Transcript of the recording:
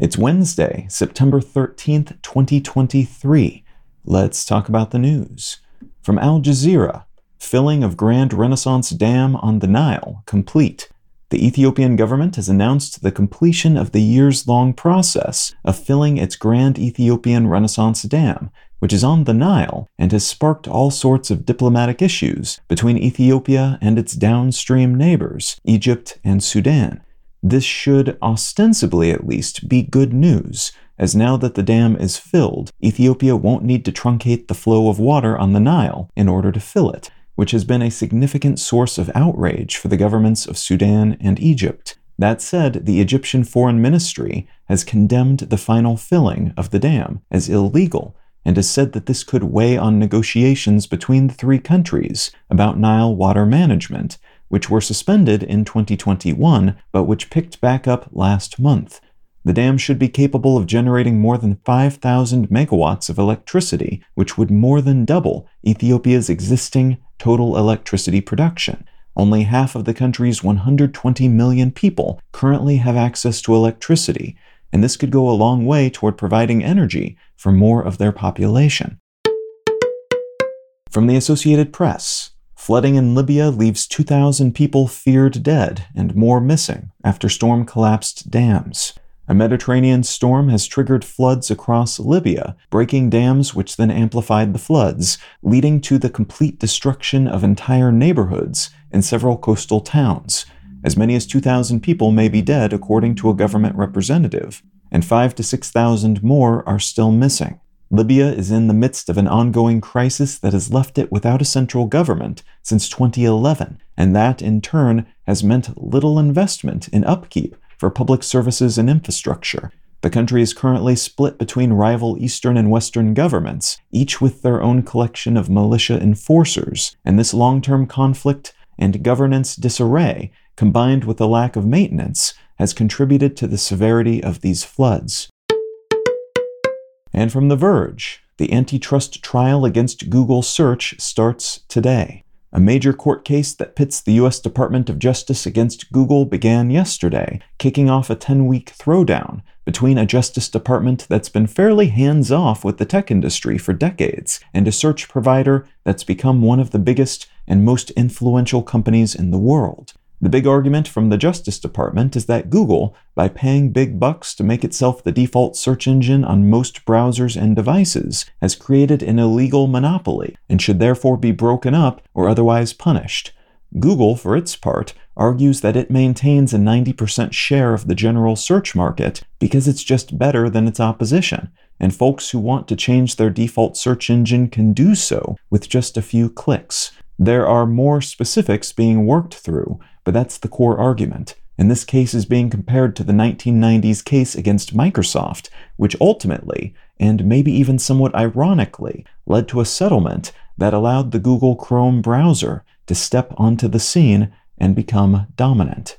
It's Wednesday, September 13th, 2023. Let's talk about the news. From Al Jazeera Filling of Grand Renaissance Dam on the Nile complete. The Ethiopian government has announced the completion of the years long process of filling its Grand Ethiopian Renaissance Dam, which is on the Nile and has sparked all sorts of diplomatic issues between Ethiopia and its downstream neighbors, Egypt and Sudan. This should, ostensibly at least, be good news, as now that the dam is filled, Ethiopia won't need to truncate the flow of water on the Nile in order to fill it, which has been a significant source of outrage for the governments of Sudan and Egypt. That said, the Egyptian Foreign Ministry has condemned the final filling of the dam as illegal and has said that this could weigh on negotiations between the three countries about Nile water management, which were suspended in 2021 but which picked back up last month. The dam should be capable of generating more than 5,000 megawatts of electricity, which would more than double Ethiopia's existing total electricity production. Only half of the country's 120 million people currently have access to electricity, and this could go a long way toward providing energy for more of their population. From the Associated Press, flooding in Libya leaves 2,000 people feared dead and more missing after storm collapsed dams. A Mediterranean storm has triggered floods across Libya, breaking dams which then amplified the floods, leading to the complete destruction of entire neighborhoods in several coastal towns. As many as 2,000 people may be dead, according to a government representative, and 5 to 6,000 more are still missing. Libya is in the midst of an ongoing crisis that has left it without a central government since 2011, and that in turn has meant little investment in upkeep for public services and infrastructure. The country is currently split between rival Eastern and Western governments, each with their own collection of militia enforcers, and this long term conflict and governance disarray, combined with the lack of maintenance, has contributed to the severity of these floods. And from The Verge, the antitrust trial against Google Search starts today. A major court case that pits the U.S. Department of Justice against Google began yesterday, kicking off a 10 week throwdown between a Justice Department that's been fairly hands off with the tech industry for decades and a search provider that's become one of the biggest and most influential companies in the world. The big argument from the Justice Department is that Google, by paying big bucks to make itself the default search engine on most browsers and devices, has created an illegal monopoly and should therefore be broken up or otherwise punished. Google, for its part, argues that it maintains a 90% share of the general search market because it's just better than its opposition, and folks who want to change their default search engine can do so with just a few clicks. There are more specifics being worked through, but that's the core argument. And this case is being compared to the 1990s case against Microsoft, which ultimately, and maybe even somewhat ironically, led to a settlement that allowed the Google Chrome browser to step onto the scene and become dominant.